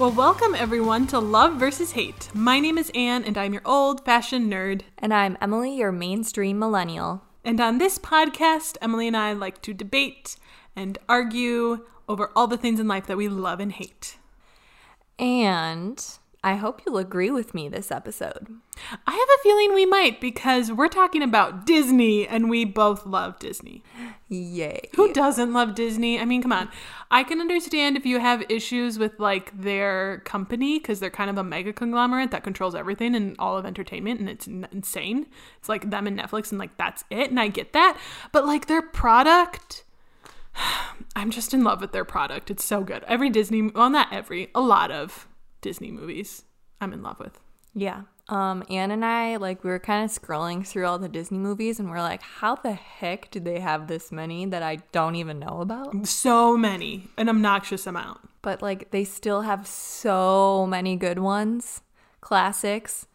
Well, welcome everyone to Love versus Hate. My name is Anne, and I'm your old fashioned nerd. And I'm Emily, your mainstream millennial. And on this podcast, Emily and I like to debate and argue over all the things in life that we love and hate. And I hope you'll agree with me this episode. I have a feeling we might because we're talking about Disney and we both love Disney. Yay. Who doesn't love Disney? I mean, come on. I can understand if you have issues with like their company because they're kind of a mega conglomerate that controls everything and all of entertainment and it's n- insane. It's like them and Netflix and like that's it. And I get that. But like their product. I'm just in love with their product. It's so good. Every Disney, well, not every, a lot of Disney movies I'm in love with. Yeah. Um, Anne and I, like, we were kind of scrolling through all the Disney movies and we're like, how the heck do they have this many that I don't even know about? So many, an obnoxious amount. But, like, they still have so many good ones, classics,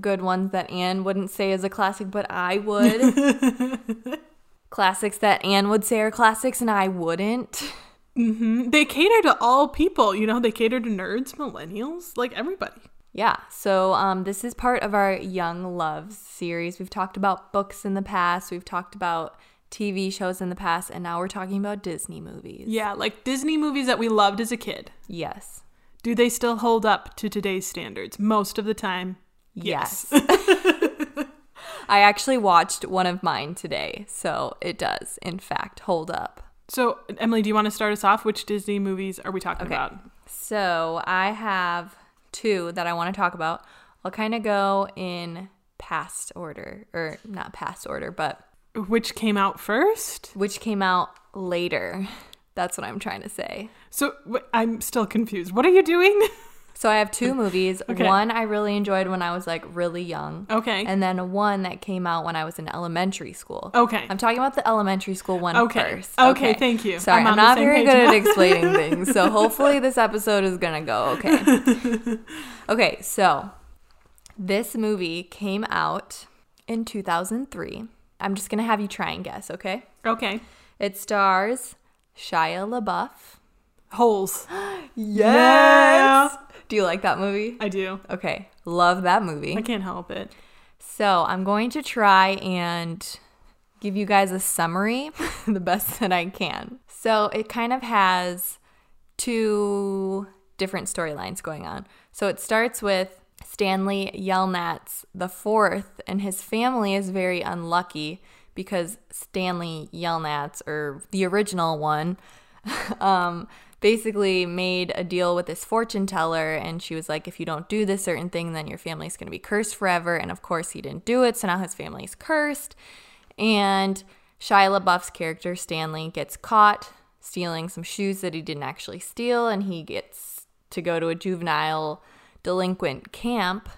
good ones that Anne wouldn't say is a classic, but I would. classics that Anne would say are classics and I wouldn't. Mm-hmm. They cater to all people, you know, they cater to nerds, millennials, like everybody. Yeah, so um, this is part of our Young Loves series. We've talked about books in the past, we've talked about TV shows in the past, and now we're talking about Disney movies. Yeah, like Disney movies that we loved as a kid. Yes. Do they still hold up to today's standards? Most of the time, yes. I actually watched one of mine today, so it does, in fact, hold up. So, Emily, do you want to start us off? Which Disney movies are we talking Okay. about? So I have two that I want to talk about. I'll kind of go in past order, or not past order, but Which came out first? which came out later. That's what I'm trying to say. So, I'm still confused. What are you doing? So I have two movies. Okay. One I really enjoyed when I was like really young. Okay. And then one that came out when I was in elementary school. Okay. I'm talking about the elementary school one Okay. first. Okay, thank you. Sorry, I'm I'm, not very good now. at explaining things. So hopefully this episode is going to go okay. okay, so this movie came out in 2003. I'm just going to have you try and guess, okay? okay. It stars Shia LaBeouf. Holes. Yes. Do you like that movie? I do. Okay, love that movie. I can't help it. So I'm going to try and give you guys a summary the best that I can. So it kind of has two different storylines going on. So it starts with Stanley Yelnats the fourth, and his family is very unlucky because Stanley Yelnats, or the original one, um, basically made a deal with this fortune teller and she was like if you don't do this certain thing then your family's going to be cursed forever. And of course he didn't do it so now his family's cursed. And Shia LaBeouf's character Stanley gets caught stealing some shoes that he didn't actually steal and he gets to go to a juvenile delinquent camp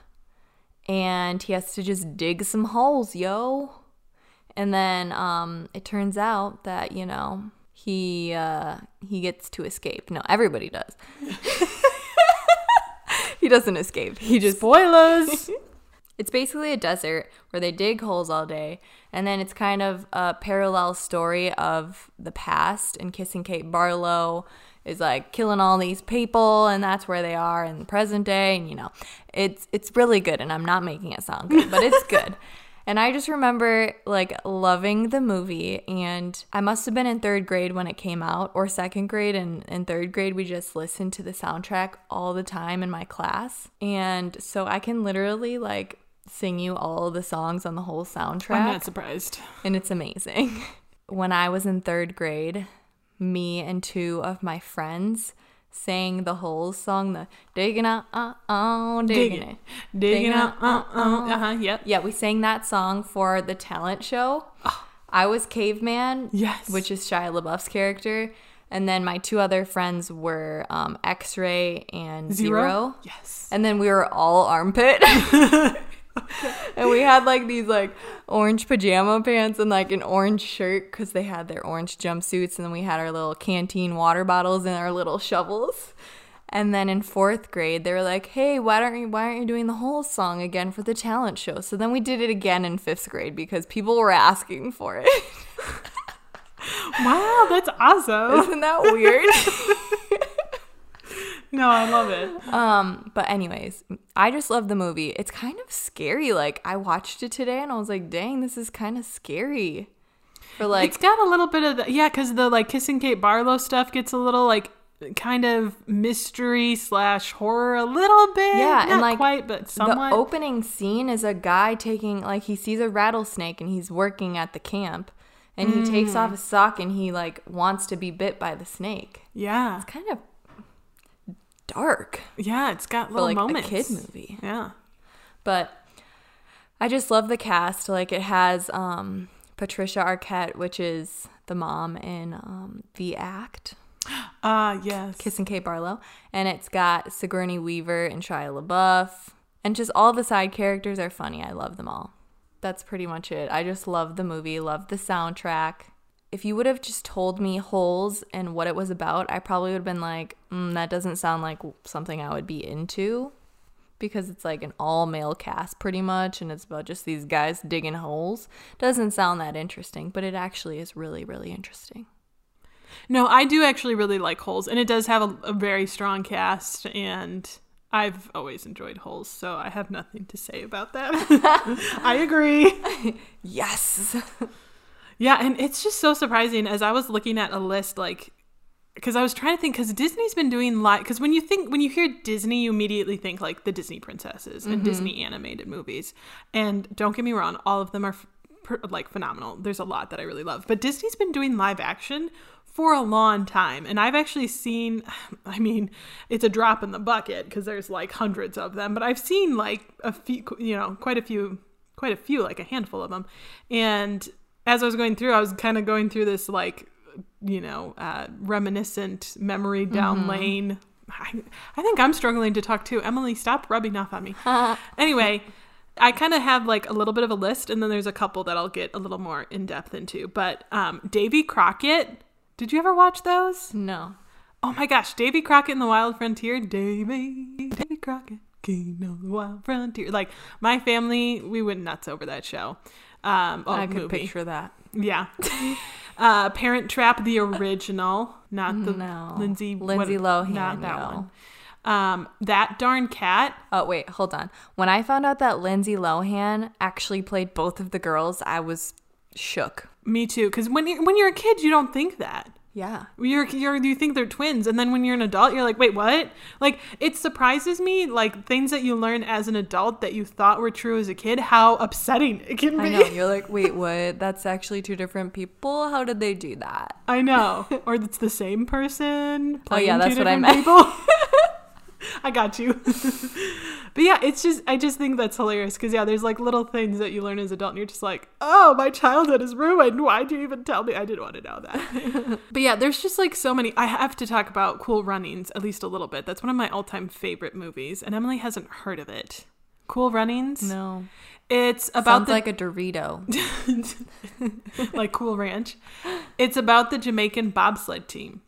and he has to just dig some holes yo. And then um, it turns out that you know he uh, he gets to escape. No, everybody does. he doesn't escape. He just Spoilers. it's basically a desert where they dig holes all day, and then it's kind of a parallel story of the past. And Kissing Kate Barlow is like killing all these people, and that's where they are in the present day. And you know, it's it's really good. And I'm not making it sound good, but it's good. And I just remember like loving the movie, and I must have been in third grade when it came out, or second grade. And in third grade, we just listened to the soundtrack all the time in my class. And so I can literally like sing you all the songs on the whole soundtrack, I'm not surprised. and it's amazing. when I was in third grade, me and two of my friends sang the whole song, the digging out, uh, oh, digging it. Digging out. Uh, uh, uh-huh. Yep. Yeah, we sang that song for the talent show. I was Caveman, Yes. which is Shia LaBeouf's character, and then my two other friends were um, X-Ray and Zero. Yes. And then we were all armpit. and we had like these like orange pajama pants and like an orange shirt because they had their orange jumpsuits. And then we had our little canteen water bottles and our little shovels. And then in fourth grade, they were like, "Hey, why don't you why aren't you doing the whole song again for the talent show?" So then we did it again in fifth grade because people were asking for it. Wow, that's awesome. Isn't that weird? No, I love it. Um, but anyways, I just love the movie. It's kind of scary. Like I watched it today and I was like, dang, this is kind of scary. For like it's got a little bit of the yeah, because the like kissing Kate Barlow stuff gets a little like kind of mystery slash horror a little bit. Yeah, and, like, quite, but somewhat. the opening scene is a guy taking like he sees a rattlesnake and he's working at the camp and he takes Mm. off his sock and he like wants to be bit by the snake. yeah, It's kind of dark yeah, it's got little like moments. a kid movie. Yeah. But I just love the cast. Like it has um Patricia Arquette, which is the mom in um The Act, Ah, yes. Kissing Kate Barlow, and it's got Sigourney Weaver and Shia LaBeouf, and just all the side characters are funny. I love them all. That's pretty much it. I just love the movie, love the soundtrack. If you would have just told me Holes and what it was about, I probably would have been like, mm, that doesn't sound like something I would be into because it's like an all male cast pretty much and it's about just these guys digging holes. Doesn't sound that interesting, but it actually is really, really interesting. No, I do actually really like Holes, and it does have a, a very strong cast, and I've always enjoyed Holes, so I have nothing to say about that. I agree. Yes. Yeah, and it's just so surprising as I was looking at a list, like, because I was trying to think, because Disney's been doing live, because when you think, when you hear Disney, you immediately think like the Disney princesses and mm-hmm. Disney animated movies. And don't get me wrong, all of them are f- like phenomenal. There's a lot that I really love, but Disney's been doing live action for a long time. And I've actually seen, I mean, it's a drop in the bucket because there's like hundreds of them, but I've seen like a few, you know, quite a few, quite a few, like a handful of them. And as I was going through, I was kind of going through this like, you know, uh, reminiscent memory down lane. I, I think I'm struggling to talk too. Emily, stop rubbing off on me. anyway, I kind of have like a little bit of a list, and then there's a couple that I'll get a little more in depth into. But um, Davy Crockett, did you ever watch those? No. Oh my gosh, Davy Crockett and the Wild Frontier. Davy, Davy Crockett, king of the Wild Frontier. Like my family, we went nuts over that show. Um, oh, I could movie. picture that. Yeah. uh, Parent Trap, the original, not the No. Lindsay Lindsay what- Lohan, not that no. one. Um, that darn cat. Oh, wait, hold on. When I found out that Lindsay Lohan actually played both of the girls, I was shook. Me too. Because when you're when you're a kid, you don't think that. Yeah. You're, you're you think they're twins, and then when you're an adult, you're like, wait, what? Like it surprises me, like things that you learn as an adult that you thought were true as a kid, how upsetting it can be. I know. You're like, wait, what? That's actually two different people? How did they do that? I know. Or it's the same person. Oh, yeah, that's what I meant. I got you. but yeah, it's just I just think that's hilarious because yeah, there's like little things that you learn as an adult, and you're just like, oh, my childhood is ruined. Why'd you even tell me? I didn't want to know that. but yeah, there's just like so many. I have to talk about Cool Runnings at least a little bit. That's one of my all-time favorite movies, and Emily hasn't heard of it. Cool Runnings. No. It's about Sounds the like a Dorito. like Cool Ranch. It's about the Jamaican bobsled team.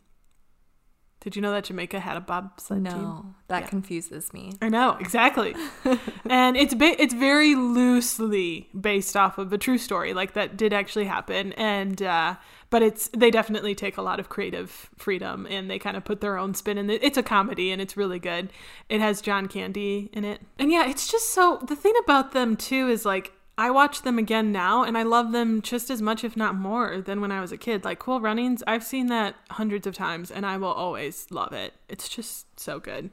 Did you know that Jamaica had a bobsled team? No, that Yeah. confuses me. I know exactly, and it's ba- it's very loosely based off of a true story, like that did actually happen, and uh, but it's they definitely take a lot of creative freedom and they kind of put their own spin in it. It's a comedy and it's really good. It has John Candy in it, and yeah, it's just so the thing about them too is like I watch them again now and I love them just as much, if not more, than when I was a kid. Like Cool Runnings, I've seen that hundreds of times and I will always love it. It's just so good.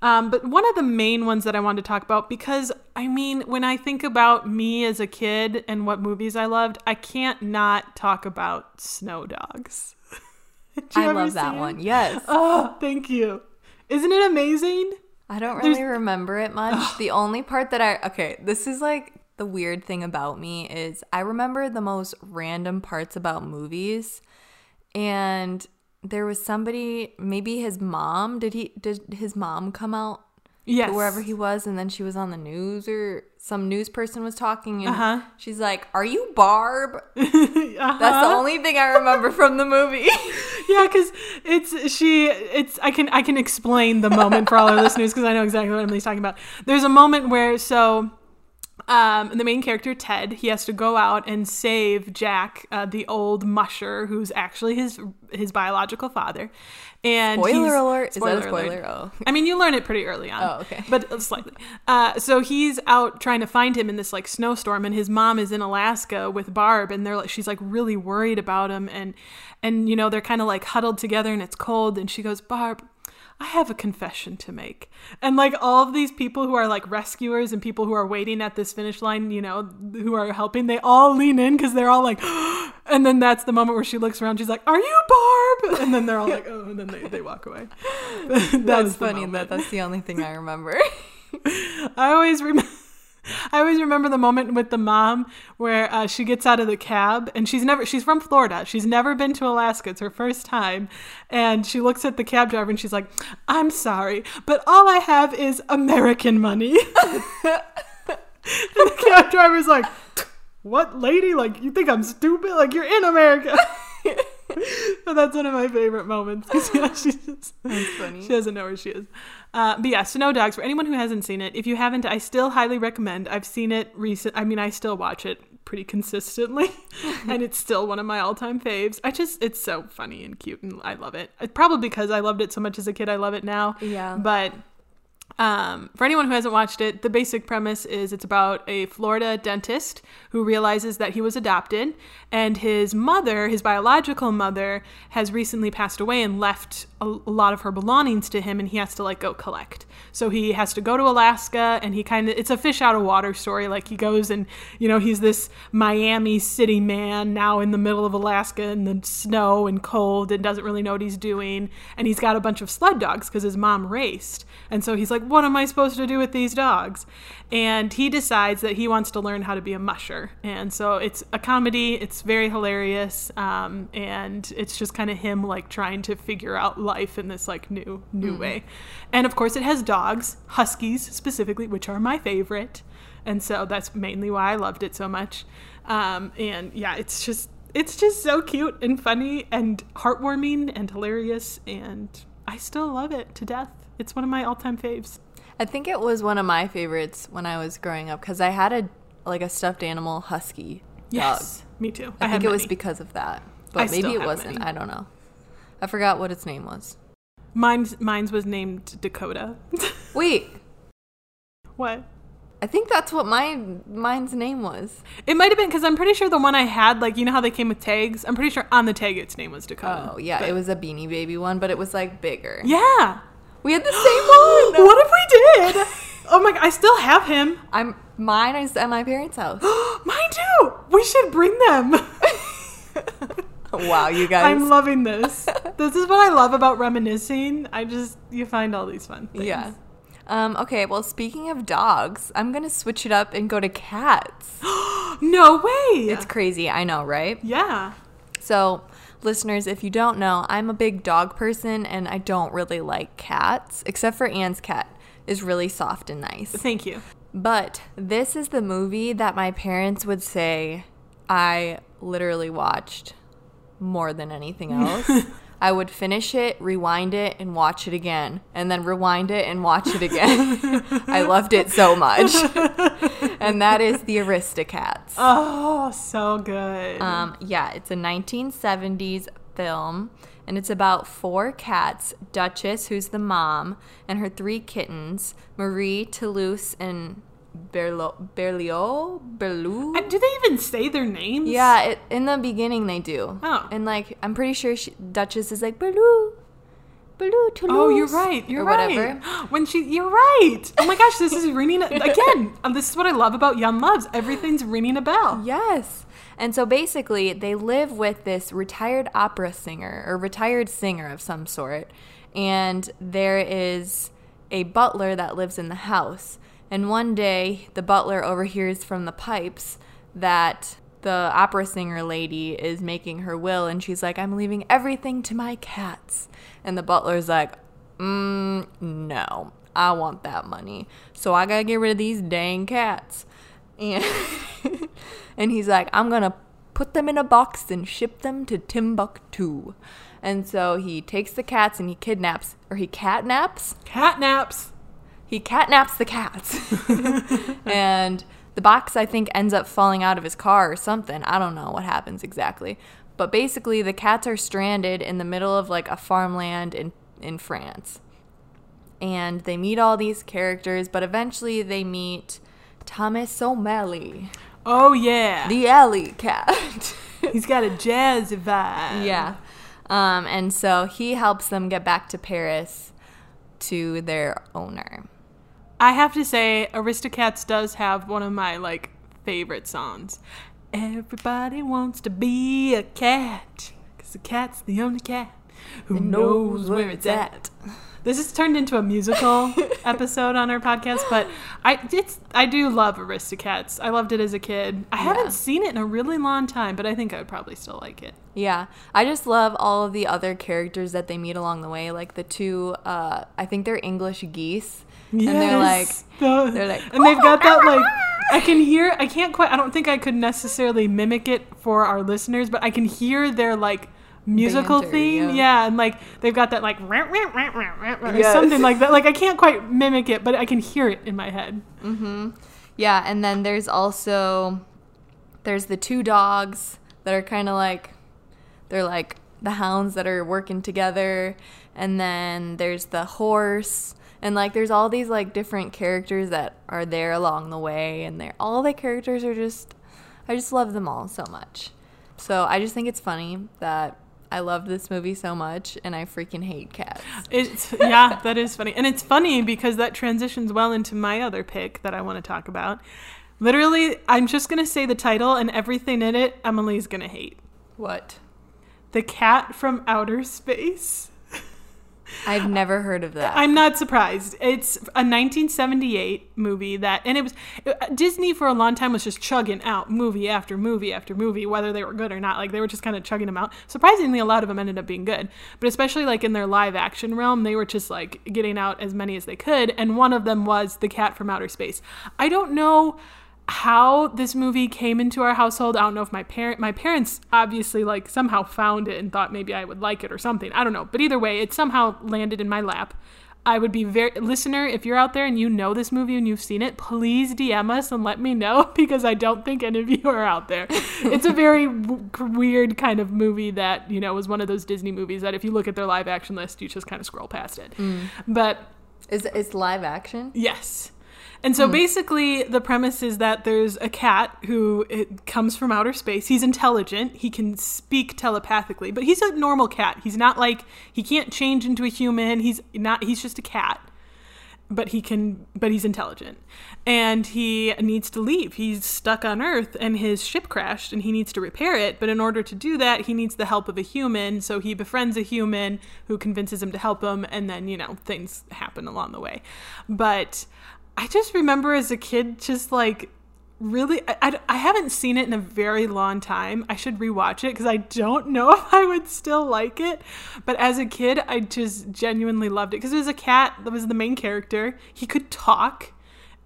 Um, but one of the main ones that I wanted to talk about, because I mean, when I think about me as a kid and what movies I loved, I can't not talk about Snow Dogs. I love that it? one. Yes. Oh, thank you. Isn't it amazing? I don't really There's- remember it much. the only part that I okay, this is like the weird thing about me is I remember the most random parts about movies. And there was somebody, maybe his mom, did he did his mom come out Yes. wherever he was and then she was on the news or some news person was talking and Uh-huh. she's like, "Are you Barb?" Uh-huh. That's the only thing I remember from the movie. yeah, because it's she. It's I can I can explain the moment for all our listeners because I know exactly what Emily's talking about. There's a moment where so um, the main character Ted, he has to go out and save Jack, uh, the old musher, who's actually his his biological father. And Spoiler alert. Is that a alert. spoiler? Oh. I mean, you learn it pretty early on. Oh, okay. But slightly. Uh, so he's out trying to find him in this like snowstorm, and his mom is in Alaska with Barb, and they're like, she's like really worried about him, and and you know they're kind of like huddled together, and it's cold, and she goes, Barb. I have a confession to make. And like all of these people who are like rescuers and people who are waiting at this finish line, you know, who are helping, they all lean in because they're all like, and then that's the moment where she looks around. She's like, Are you Barb? And then they're all like, Oh, and then they, they walk away. that's funny that that's the only thing I remember. I always remember. I always remember the moment with the mom where uh, she gets out of the cab and she's never she's from Florida. She's never been to Alaska. It's her first time. And she looks at the cab driver and she's like, "I'm sorry, but all I have is American money." the cab driver's like, "What, lady? Like you think I'm stupid? Like you're in America." but that's one of my favorite moments. yeah, she's just, That's funny. she doesn't know where she is. Uh, but yeah, Snow Dogs. For anyone who hasn't seen it, if you haven't, I still highly recommend. I've seen it recent. I mean, I still watch it pretty consistently, and it's still one of my all-time faves. I just, it's so funny and cute, and I love it. Probably because I loved it so much as a kid, I love it now. Yeah. But um, for anyone who hasn't watched it, the basic premise is it's about a Florida dentist who realizes that he was adopted, and his mother, his biological mother, has recently passed away and left a, a lot of her belongings to him, and he has to like go collect. So he has to go to Alaska, and he kind of it's a fish out of water story. Like he goes and you know he's this Miami city man now in the middle of Alaska in the snow and cold and doesn't really know what he's doing, and he's got a bunch of sled dogs because his mom raced, and so he's like, what am I supposed to do with these dogs? And he decides that he wants to learn how to be a musher. And so it's a comedy, it's very hilarious, um, and it's just kind of him like trying to figure out life in this like new, new way. And of course, it has dogs, huskies specifically, which are my favorite. And so that's mainly why I loved it so much. Um, and yeah, it's just. It's just so cute and funny and heartwarming and hilarious, and I still love it to death. It's one of my all-time faves. I think it was one of my favorites when I was growing up because I had a like a stuffed animal husky dog. me too. I, had think it was because of that, I but still maybe it wasn't. many. I don't know. I forgot what its name was. mine's mine's was named Dakota. Wait, what? I think that's what mine mine's name was. It might have been because I'm pretty sure the one I had, like you know how they came with tags. I'm pretty sure on the tag its name was Dakota. Oh yeah, it was a Beanie Baby one, but it was like bigger. Yeah. We had the same one. what if we did? Oh my! god, I still have him. I'm mine is at my parents' house. Mine too. We should bring them. wow, you guys. I'm loving this. this is what I love about reminiscing. I just you find all these fun things. yeah. Um, okay, well, speaking of dogs, I'm gonna switch it up and go to cats. No way. It's crazy, I know, right? yeah. So, listeners, if you don't know, I'm a big dog person and I don't really like cats, except for Anne's cat is really soft and nice. Thank you. But this is the movie that my parents would say I literally watched more than anything else. I would finish it, rewind it, and watch it again, and then rewind it and watch it again. I loved it so much. and that is The Aristocats. Oh, so good. Um, yeah, it's a 1970s film, and it's about four cats Duchess, who's the mom, and her three kittens Marie, Toulouse, and Berlo- Berlioz? Berlou? Uh, Do they even say their names? Yeah, it, in the beginning they do. Oh. And like, I'm pretty sure she, Duchess is like, Berlou, Berlou, Toulouse. Oh, you're right. You're or right. whatever. When she, you're right. Oh my gosh, this is ringing again. um, this is what I love about Young Loves. Everything's ringing a bell. Yes. And so basically, they live with this retired opera singer or retired singer of some sort. And there is a butler that lives in the house. And one day, the butler overhears from the pipes that the opera singer lady is making her will. And she's like, I'm leaving everything to my cats. And the butler's like, mm, no, I want that money. So I gotta get rid of these dang cats. And and he's like, I'm gonna put them in a box and ship them to Timbuktu. And so he takes the cats and he kidnaps or he catnaps. Cat naps. He catnaps the cats. and the box I think ends up falling out of his car or something. I don't know what happens exactly. But basically the cats are stranded in the middle of like a farmland in in France. And they meet all these characters, but eventually they meet Thomas O'Malley, Oh yeah. the alley cat. He's got a jazz vibe. yeah. Um, and so he helps them get back to Paris to their owner. I have to say, Aristocats does have one of my like favorite songs. Everybody wants to be a cat, cause the cat's the only cat who knows where it's at. This has turned into a musical episode on our podcast, but I it's I do love Aristocats. I loved it as a kid. I Yeah. haven't seen it in a really long time, but I think I would probably still like it. Yeah, I just love all of the other characters that they meet along the way. Like the two, uh, I think they're English geese, and they're like, The- they're like, and they've got that like I can hear I can't quite I don't think I could necessarily mimic it for our listeners, but I can hear their like musical Banter, theme. yeah. Yeah. and like they've got that like rah, rah, rah, rah, or Yes. something like that. Like I can't quite mimic it, but I can hear it in my head. Mm-hmm. yeah. And then there's also there's the two dogs that are kind of like they're like the hounds that are working together, and then there's the horse. And like there's all these like different characters that are there along the way and they're all the characters are just I just love them all so much. So I just think it's funny that I love this movie so much and I freaking hate cats. It's yeah, that is funny. And it's funny because that transitions well into my other pick that I want to talk about. Literally, I'm just going to say the title and everything in it Emily's going to hate. What? The Cat from Outer Space. I've never heard of that. I'm not surprised. It's a 1978 movie that, and it was Disney for a long time was just chugging out movie after movie after movie, whether they were good or not. Like they were just kind of chugging them out. Surprisingly, a lot of them ended up being good, but especially like in their live action realm, they were just like getting out as many as they could. And one of them was The Cat from Outer Space. I don't know how this movie came into our household. I don't know if my parent my parents obviously like somehow found it and thought maybe I would like it or something. I don't know. But either way, it somehow landed in my lap. I would be very listener if you're out there and you know this movie and you've seen it, please DM us and let me know because I don't think any of you are out there. it's a very w- weird kind of movie that, you know, was one of those Disney movies that if you look at their live action list, you just kind of scroll past it. Mm. But Is it's live action? Yes. And so hmm. basically, the premise is that there's a cat who it comes from outer space. He's intelligent. He can speak telepathically, but he's a normal cat. He's not like he can't change into a human. He's not. He's just a cat. But he can. But he's intelligent, and he needs to leave. He's stuck on Earth, and his ship crashed, and he needs to repair it. But in order to do that, he needs the help of a human. So he befriends a human who convinces him to help him, and then you know things happen along the way. But I just remember as a kid, just like really, I, I, I haven't seen it in a very long time. I should rewatch it because I don't know if I would still like it. But as a kid, I just genuinely loved it because it was a cat that was the main character. He could talk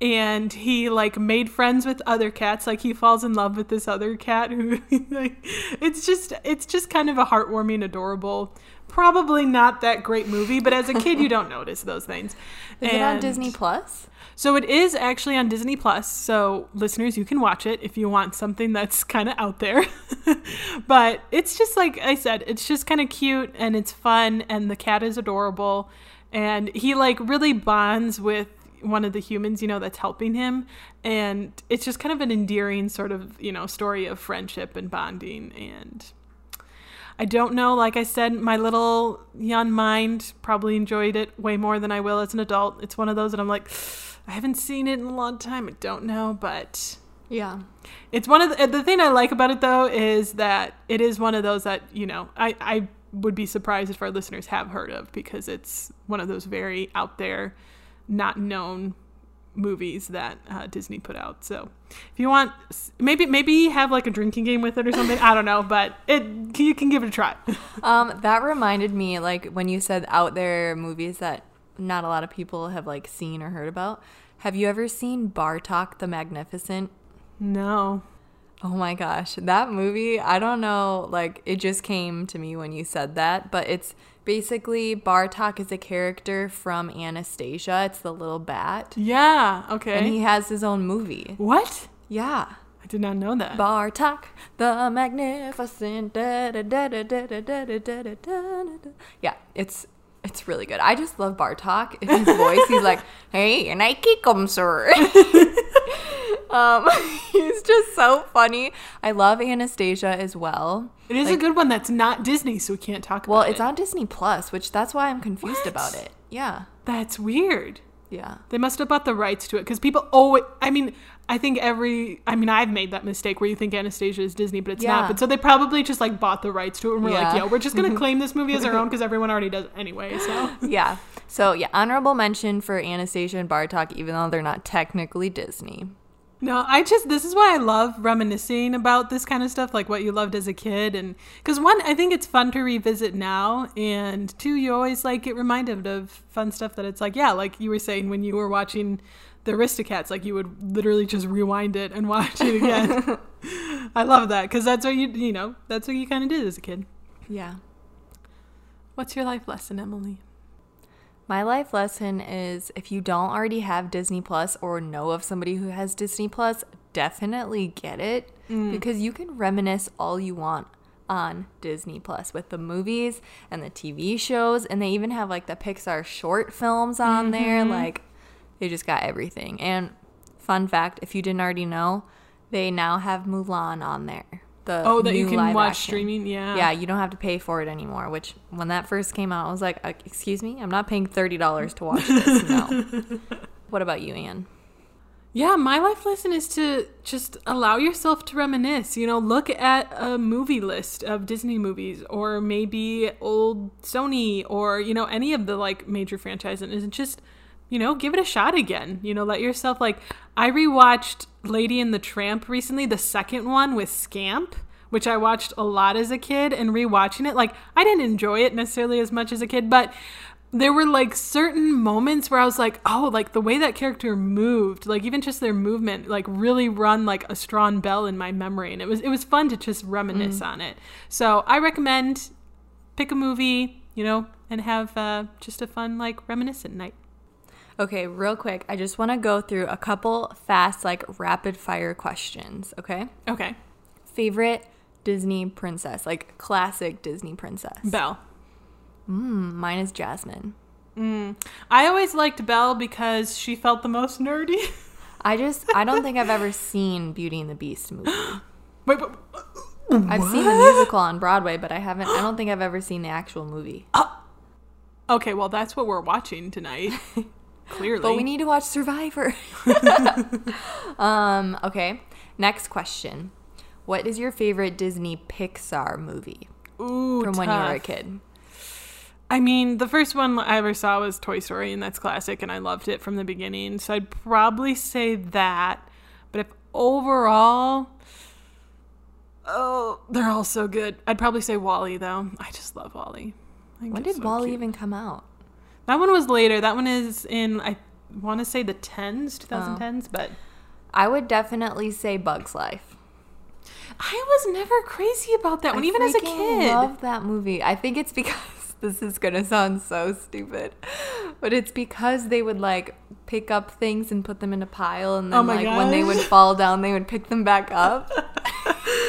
and he like made friends with other cats like he falls in love with this other cat who like it's just it's just kind of a heartwarming adorable probably not that great movie but as a kid you don't notice those things Is it on Disney Plus? so it is actually on Disney Plus. So listeners, you can watch it if you want something that's kind of out there. but it's just like I said, it's just kind of cute and it's fun and the cat is adorable and he like really bonds with one of the humans, you know, that's helping him and it's just kind of an endearing sort of, you know, story of friendship and bonding and I don't know. Like I said, my little young mind probably enjoyed it way more than I will as an adult. It's one of those that I'm like, I haven't seen it in a long time. I don't know, but Yeah. it's one of the, the thing I like about it though is that it is one of those that you know I I would be surprised if our listeners have heard of because it's one of those very out there, not known movies that uh, Disney put out. So if you want, maybe maybe have like a drinking game with it or something. I don't know, but it you can give it a try. Um, that reminded me, like when you said out there movies that not a lot of people have like seen or heard about. Have you ever seen Bartok the Magnificent? no. Oh my gosh, that movie, I don't know, like it just came to me when you said that, but it's basically Bartok is a character from Anastasia. It's the little bat. Yeah, okay. And he has his own movie. What? Yeah. I did not know that. Bartok, the magnificent. Yeah, it's it's really good. I just love Bartok. His voice, he's like, "Hey, and I kick him, sir." Um, he's just so funny. I love Anastasia as well. it is a good one that's not Disney, so we can't talk about it. Well, it. it's on Disney Plus, which that's why I'm confused What? about it. Yeah, That's weird. yeah. They must have bought the rights to it because people always. I mean, I think every. I mean, I've made that mistake where you think Anastasia is Disney, but it's Yeah. not. But so they probably just like bought the rights to it and we're like, Yeah. yo, we're just gonna claim this movie as our own because everyone already does it anyway. So yeah. So yeah, honorable mention for Anastasia and Bartok, even though they're not technically Disney. No, I just this is why I love reminiscing about this kind of stuff, like what you loved as a kid, and because one, I think it's fun to revisit now, and two, you always like get reminded of fun stuff that it's like, yeah, like you were saying when you were watching the Aristocats, like you would literally just rewind it and watch it again. I love that because that's what you you know that's what you kind of did as a kid. Yeah. What's your life lesson, Emily? My life lesson is if you don't already have Disney Plus or know of somebody who has Disney Plus, definitely get it mm. because you can reminisce all you want on Disney Plus with the movies and the TV shows and they even have like the Pixar short films on there mm-hmm. like they just got everything. And fun fact, if you didn't already know, they now have Mulan on there. The Oh, that you can watch action. streaming. Yeah. Yeah, you don't have to pay for it anymore. Which, when that first came out, I was like, "Uh, "Excuse me, I'm not paying thirty dollars to watch this." No. what about you, Anne? Yeah, my life lesson is to just allow yourself to reminisce. You know, look at a movie list of Disney movies or maybe old Sony or, you know, any of the like major franchises and just, you know, give it a shot again. You know, let yourself like I rewatched Lady and the Tramp recently, the second one with Scamp, which I watched a lot as a kid and rewatching it, like I didn't enjoy it necessarily as much as a kid, but there were like certain moments where I was like, oh, like the way that character moved, like even just their movement, like really run like a strong bell in my memory, and it was it was fun to just reminisce on it. So I recommend pick a movie, you know, and have uh, just a fun like reminiscent night. Okay, real quick, I just want to go through a couple fast, like rapid fire questions. Okay, Okay, favorite Disney princess, like classic Disney princess. Belle. Mm, mine is Jasmine. I always liked Belle because she felt the most nerdy. I just, I don't think I've ever seen Beauty and the Beast movie. Wait, but, I've seen the musical on Broadway, but I haven't. I don't think I've ever seen the actual movie. okay, well that's what we're watching tonight. Clearly, But we need to watch Survivor. um, okay. Next question. What is your favorite Disney Pixar movie Ooh, from when you were a kid? I mean, the first one I ever saw was Toy Story, and that's classic, and I loved it from the beginning. So I'd probably say that. But if overall, oh, they're all so good. I'd probably say WALL-E, though. I just love WALL-E. When did so WALL-E cute. even come out? That one was later. That one is in I want to say the tens, 2010s, but I would definitely say Bug's Life. I was never crazy about that one, I even as a kid. love that movie. I think it's because this is gonna sound so stupid, but it's because they would like pick up things and put them in a pile, and then Oh like when they would fall down, they would pick them back up.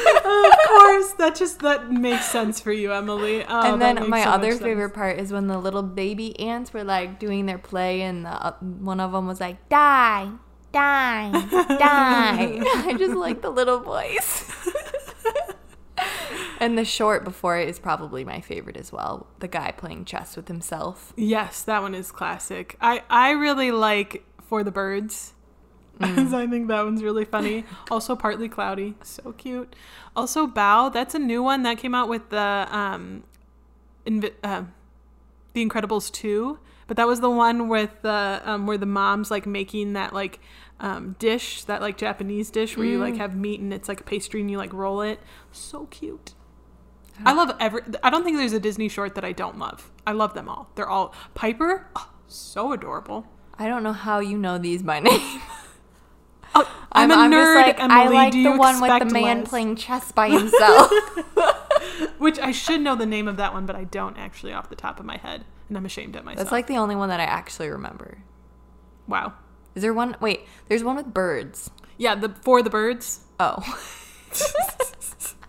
of course, that just that makes sense for you, Emily. Oh, and then my so other favorite part is when the little baby ants were like doing their play, and the, uh, one of them was like, "Die, die, die." I just like the little voice. and the short before it is probably my favorite as well. The guy playing chess with himself. Yes, that one is classic. I I really like For the Birds. Mm. I think that one's really funny. Also, partly cloudy, so cute. Also, Bao. That's a new one that came out with the um, Invi- uh, the Incredibles two. But that was the one with the um, where the mom's like making that like um, dish, that like Japanese dish where you like Mm. have meat and it's like a pastry and you like roll it. So cute. I love every. I don't think there's a Disney short that I don't love. I love them all. They're all Piper. Oh, so adorable. I don't know how you know these by name. Oh, I'm, a nerd. Emily. I like Do you the one with the man less? playing chess by himself. Which I should know the name of that one, but I don't actually off the top of my head, and I'm ashamed at myself. That's like the only one that I actually remember. wow. Is there one? Wait, there's one with birds. Yeah, the for the birds. Oh.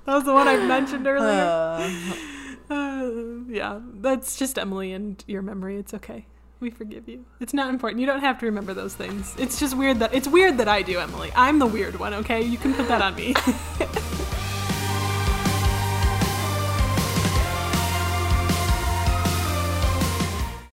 That was the one I mentioned earlier. Uh, yeah, that's just Emily and your memory. It's okay. We forgive you. It's not important. You don't have to remember those things. It's just weird that it's weird that I do, Emily. I'm the weird one, okay? You can put that on me.